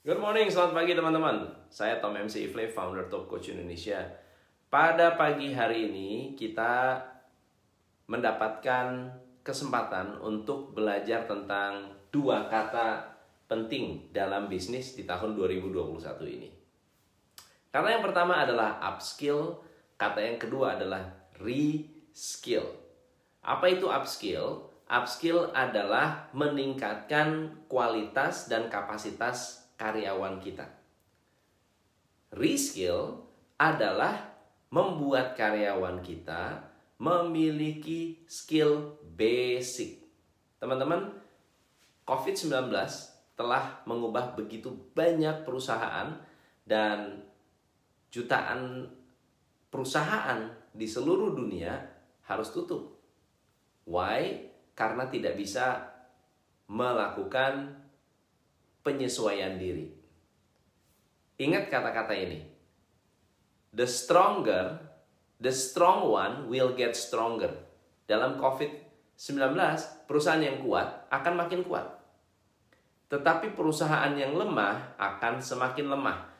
Good morning, selamat pagi teman-teman. Saya Tom MC Ifle, founder Top Coach Indonesia. Pada pagi hari ini kita mendapatkan kesempatan untuk belajar tentang dua kata penting dalam bisnis di tahun 2021 ini. Kata yang pertama adalah upskill, kata yang kedua adalah reskill. Apa itu upskill? Upskill adalah meningkatkan kualitas dan kapasitas karyawan kita. Reskill adalah membuat karyawan kita memiliki skill basic. Teman-teman, COVID-19 telah mengubah begitu banyak perusahaan dan jutaan perusahaan di seluruh dunia harus tutup. Why? Karena tidak bisa melakukan penyesuaian diri. Ingat kata-kata ini. The stronger, the strong one will get stronger. Dalam COVID-19, perusahaan yang kuat akan makin kuat. Tetapi perusahaan yang lemah akan semakin lemah.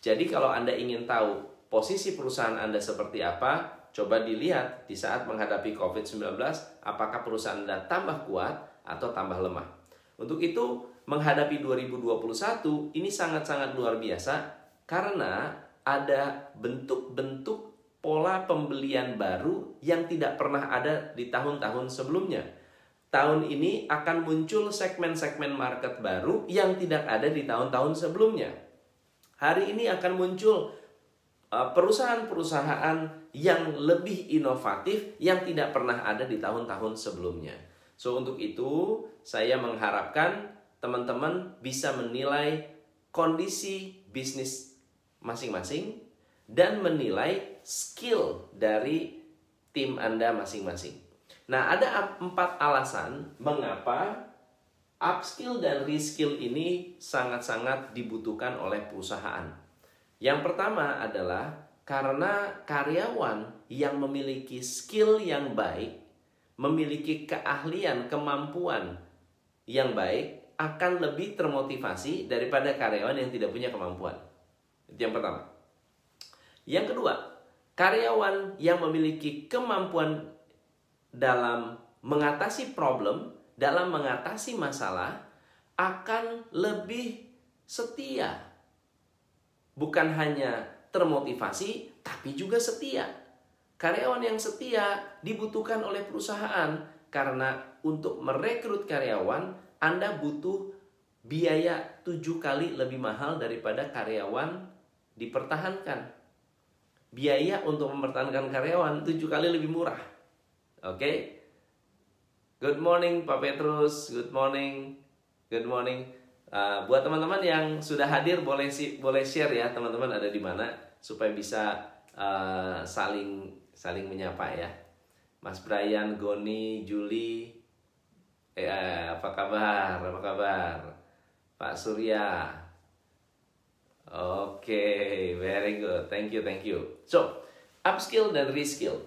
Jadi kalau Anda ingin tahu posisi perusahaan Anda seperti apa, coba dilihat di saat menghadapi COVID-19, apakah perusahaan Anda tambah kuat atau tambah lemah. Untuk itu, menghadapi 2021 ini sangat-sangat luar biasa karena ada bentuk-bentuk pola pembelian baru yang tidak pernah ada di tahun-tahun sebelumnya. Tahun ini akan muncul segmen-segmen market baru yang tidak ada di tahun-tahun sebelumnya. Hari ini akan muncul uh, perusahaan-perusahaan yang lebih inovatif yang tidak pernah ada di tahun-tahun sebelumnya. So untuk itu saya mengharapkan teman-teman bisa menilai kondisi bisnis masing-masing dan menilai skill dari tim Anda masing-masing. Nah, ada empat alasan mengapa upskill dan reskill ini sangat-sangat dibutuhkan oleh perusahaan. Yang pertama adalah karena karyawan yang memiliki skill yang baik, memiliki keahlian, kemampuan yang baik, akan lebih termotivasi daripada karyawan yang tidak punya kemampuan. Itu yang pertama. Yang kedua, karyawan yang memiliki kemampuan dalam mengatasi problem, dalam mengatasi masalah, akan lebih setia. Bukan hanya termotivasi, tapi juga setia. Karyawan yang setia dibutuhkan oleh perusahaan karena untuk merekrut karyawan anda butuh biaya tujuh kali lebih mahal daripada karyawan dipertahankan. Biaya untuk mempertahankan karyawan tujuh kali lebih murah. Oke? Okay? Good morning Pak Petrus, good morning, good morning. Uh, buat teman-teman yang sudah hadir boleh si, boleh share ya teman-teman ada di mana supaya bisa uh, saling saling menyapa ya. Mas Brian, Goni, Juli, Ya, apa kabar? Apa kabar? Pak Surya. Oke, okay, very good. Thank you, thank you. So, upskill dan reskill.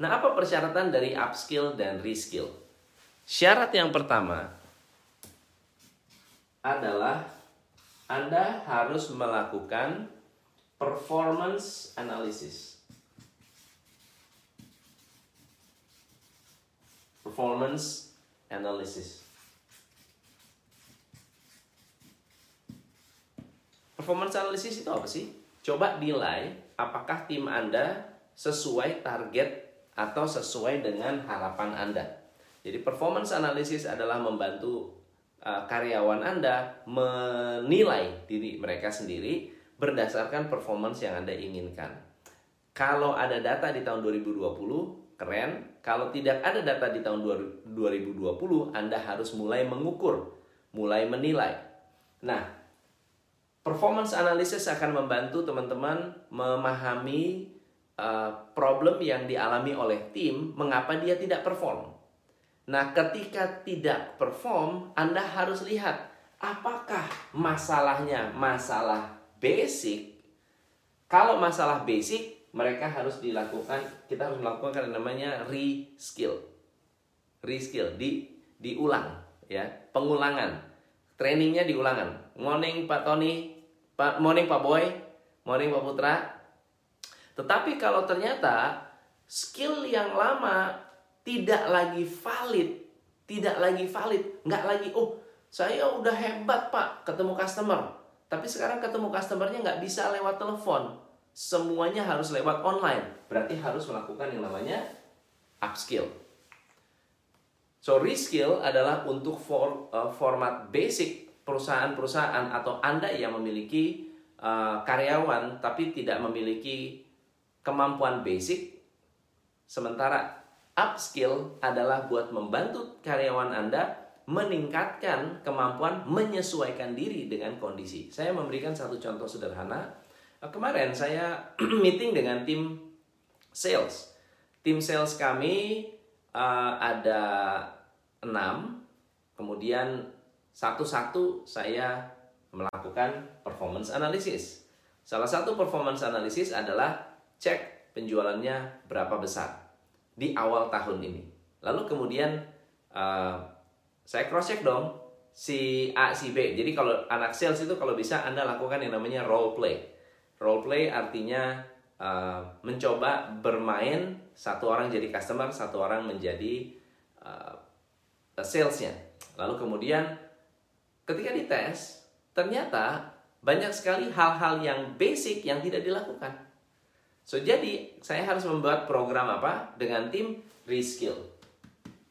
Nah, apa persyaratan dari upskill dan reskill? Syarat yang pertama adalah Anda harus melakukan performance analysis. Performance analysis. Performance analysis itu apa sih? Coba nilai apakah tim Anda sesuai target atau sesuai dengan harapan Anda. Jadi performance analysis adalah membantu uh, karyawan Anda menilai diri mereka sendiri berdasarkan performance yang Anda inginkan. Kalau ada data di tahun 2020, keren. Kalau tidak ada data di tahun 2020, Anda harus mulai mengukur, mulai menilai. Nah, performance analysis akan membantu teman-teman memahami uh, problem yang dialami oleh tim, mengapa dia tidak perform. Nah, ketika tidak perform, Anda harus lihat apakah masalahnya masalah basic. Kalau masalah basic, mereka harus dilakukan kita harus melakukan yang namanya reskill. Reskill di diulang ya. Pengulangan. Trainingnya di ulangan. Morning Pak Tony, Pak morning Pak Boy, morning Pak Putra. Tetapi kalau ternyata skill yang lama tidak lagi valid, tidak lagi valid, nggak lagi, oh saya udah hebat Pak ketemu customer, tapi sekarang ketemu customernya nggak bisa lewat telepon, semuanya harus lewat online. Berarti harus melakukan yang namanya upskill. So reskill adalah untuk for, uh, format basic perusahaan-perusahaan atau Anda yang memiliki uh, karyawan tapi tidak memiliki kemampuan basic sementara upskill adalah buat membantu karyawan Anda meningkatkan kemampuan menyesuaikan diri dengan kondisi. Saya memberikan satu contoh sederhana. Uh, kemarin saya meeting dengan tim sales. Tim sales kami uh, ada enam, kemudian satu-satu saya melakukan performance analysis. Salah satu performance analysis adalah cek penjualannya berapa besar di awal tahun ini. Lalu kemudian uh, saya cross check dong si A si B. Jadi kalau anak sales itu kalau bisa Anda lakukan yang namanya role play. Role play artinya uh, mencoba bermain satu orang jadi customer, satu orang menjadi uh, salesnya. Lalu kemudian ketika dites, ternyata banyak sekali hal-hal yang basic yang tidak dilakukan. So jadi saya harus membuat program apa dengan tim reskill.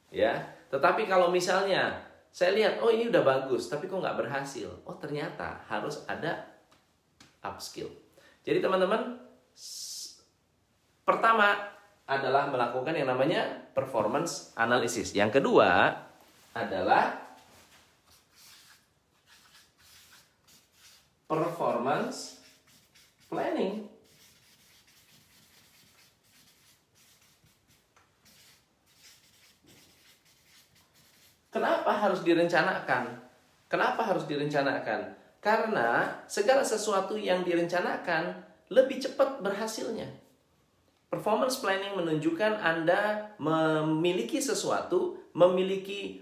Ya, tetapi kalau misalnya saya lihat, oh ini udah bagus, tapi kok nggak berhasil. Oh ternyata harus ada upskill. Jadi teman-teman, pertama adalah melakukan yang namanya performance analysis. Yang kedua adalah performance planning. Kenapa harus direncanakan? Kenapa harus direncanakan? Karena segala sesuatu yang direncanakan lebih cepat berhasilnya. Performance planning menunjukkan Anda memiliki sesuatu, memiliki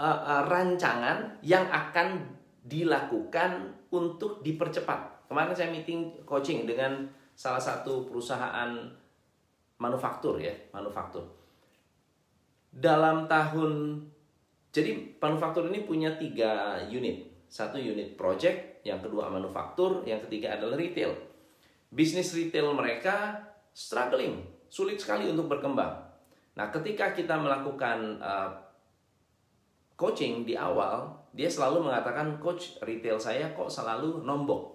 uh, uh, rancangan yang akan dilakukan untuk dipercepat. Kemarin saya meeting coaching dengan salah satu perusahaan manufaktur ya, manufaktur. Dalam tahun jadi manufaktur ini punya tiga unit. Satu unit project, yang kedua manufaktur, yang ketiga adalah retail. Bisnis retail mereka struggling, sulit sekali untuk berkembang. Nah, ketika kita melakukan uh, coaching di awal, dia selalu mengatakan, "Coach, retail saya kok selalu nombok."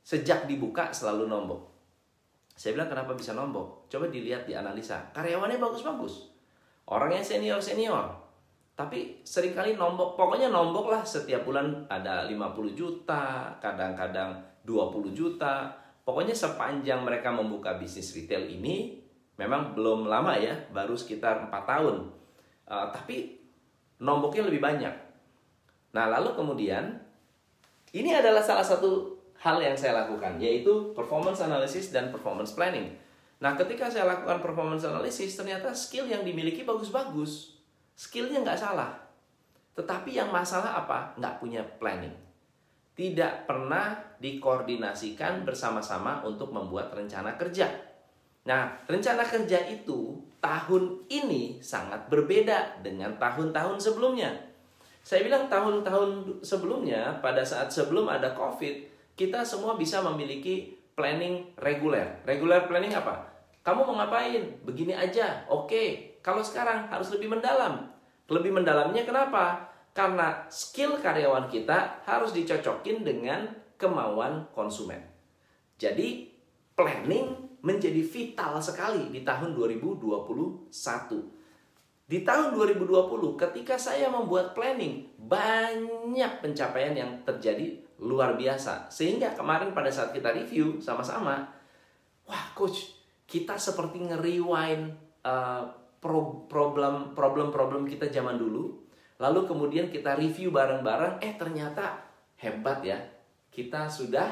Sejak dibuka selalu nombok. Saya bilang, "Kenapa bisa nombok?" Coba dilihat di analisa. Karyawannya bagus-bagus. Orangnya senior-senior tapi sering kali nombok, pokoknya nombok lah setiap bulan ada 50 juta, kadang-kadang 20 juta. Pokoknya sepanjang mereka membuka bisnis retail ini, memang belum lama ya, baru sekitar 4 tahun. Uh, tapi nomboknya lebih banyak. Nah lalu kemudian, ini adalah salah satu hal yang saya lakukan, yaitu performance analysis dan performance planning. Nah ketika saya lakukan performance analysis, ternyata skill yang dimiliki bagus-bagus Skillnya nggak salah. Tetapi yang masalah apa? Nggak punya planning. Tidak pernah dikoordinasikan bersama-sama untuk membuat rencana kerja. Nah, rencana kerja itu tahun ini sangat berbeda dengan tahun-tahun sebelumnya. Saya bilang tahun-tahun sebelumnya, pada saat sebelum ada COVID, kita semua bisa memiliki planning reguler. Regular planning apa? Kamu mau ngapain? Begini aja. Oke, kalau sekarang harus lebih mendalam. Lebih mendalamnya kenapa? Karena skill karyawan kita harus dicocokin dengan kemauan konsumen. Jadi planning menjadi vital sekali di tahun 2021. Di tahun 2020 ketika saya membuat planning, banyak pencapaian yang terjadi luar biasa. Sehingga kemarin pada saat kita review sama-sama, wah coach, kita seperti nge-rewind uh, problem problem problem kita zaman dulu. Lalu kemudian kita review bareng-bareng eh ternyata hebat ya. Kita sudah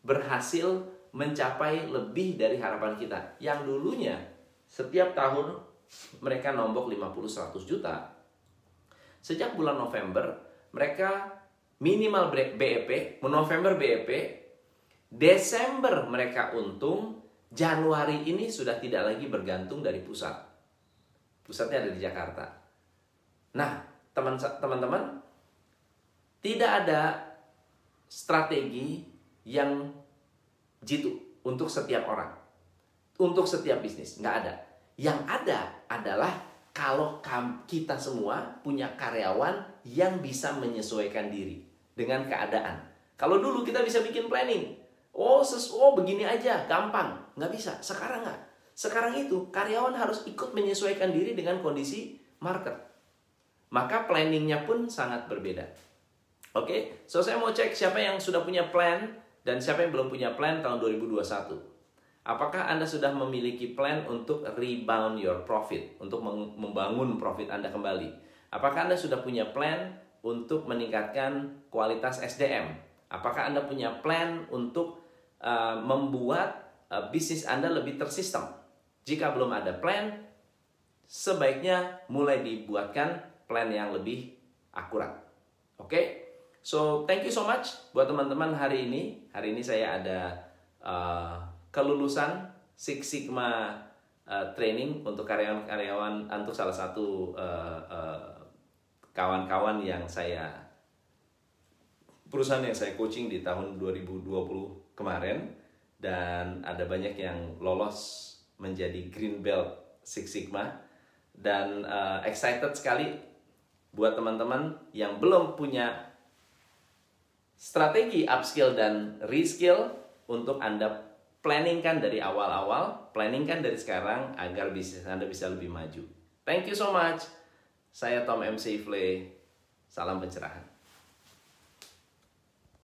berhasil mencapai lebih dari harapan kita. Yang dulunya setiap tahun mereka nombok 50 100 juta. Sejak bulan November mereka minimal BEP, November BEP, Desember mereka untung, Januari ini sudah tidak lagi bergantung dari pusat. Pusatnya ada di Jakarta. Nah, teman-teman, tidak ada strategi yang jitu untuk setiap orang. Untuk setiap bisnis, nggak ada. Yang ada adalah kalau kita semua punya karyawan yang bisa menyesuaikan diri dengan keadaan. Kalau dulu kita bisa bikin planning, oh oh begini aja, gampang, nggak bisa. Sekarang nggak. Sekarang itu karyawan harus ikut menyesuaikan diri dengan kondisi market. Maka planningnya pun sangat berbeda. Oke, okay? so saya mau cek siapa yang sudah punya plan dan siapa yang belum punya plan tahun 2021. Apakah Anda sudah memiliki plan untuk rebound your profit, untuk membangun profit Anda kembali? Apakah Anda sudah punya plan untuk meningkatkan kualitas SDM? Apakah Anda punya plan untuk uh, membuat uh, bisnis Anda lebih tersistem? Jika belum ada plan, sebaiknya mulai dibuatkan plan yang lebih akurat. Oke? Okay? So, thank you so much buat teman-teman hari ini. Hari ini saya ada uh, kelulusan Six Sigma uh, training untuk karyawan-karyawan untuk salah satu kawan-kawan uh, uh, yang saya perusahaan yang saya coaching di tahun 2020 kemarin dan ada banyak yang lolos menjadi green belt Six Sigma dan uh, excited sekali buat teman-teman yang belum punya strategi upskill dan reskill untuk Anda planningkan dari awal-awal, planningkan dari sekarang agar bisnis Anda bisa lebih maju. Thank you so much. Saya Tom MC Ifle. Salam pencerahan.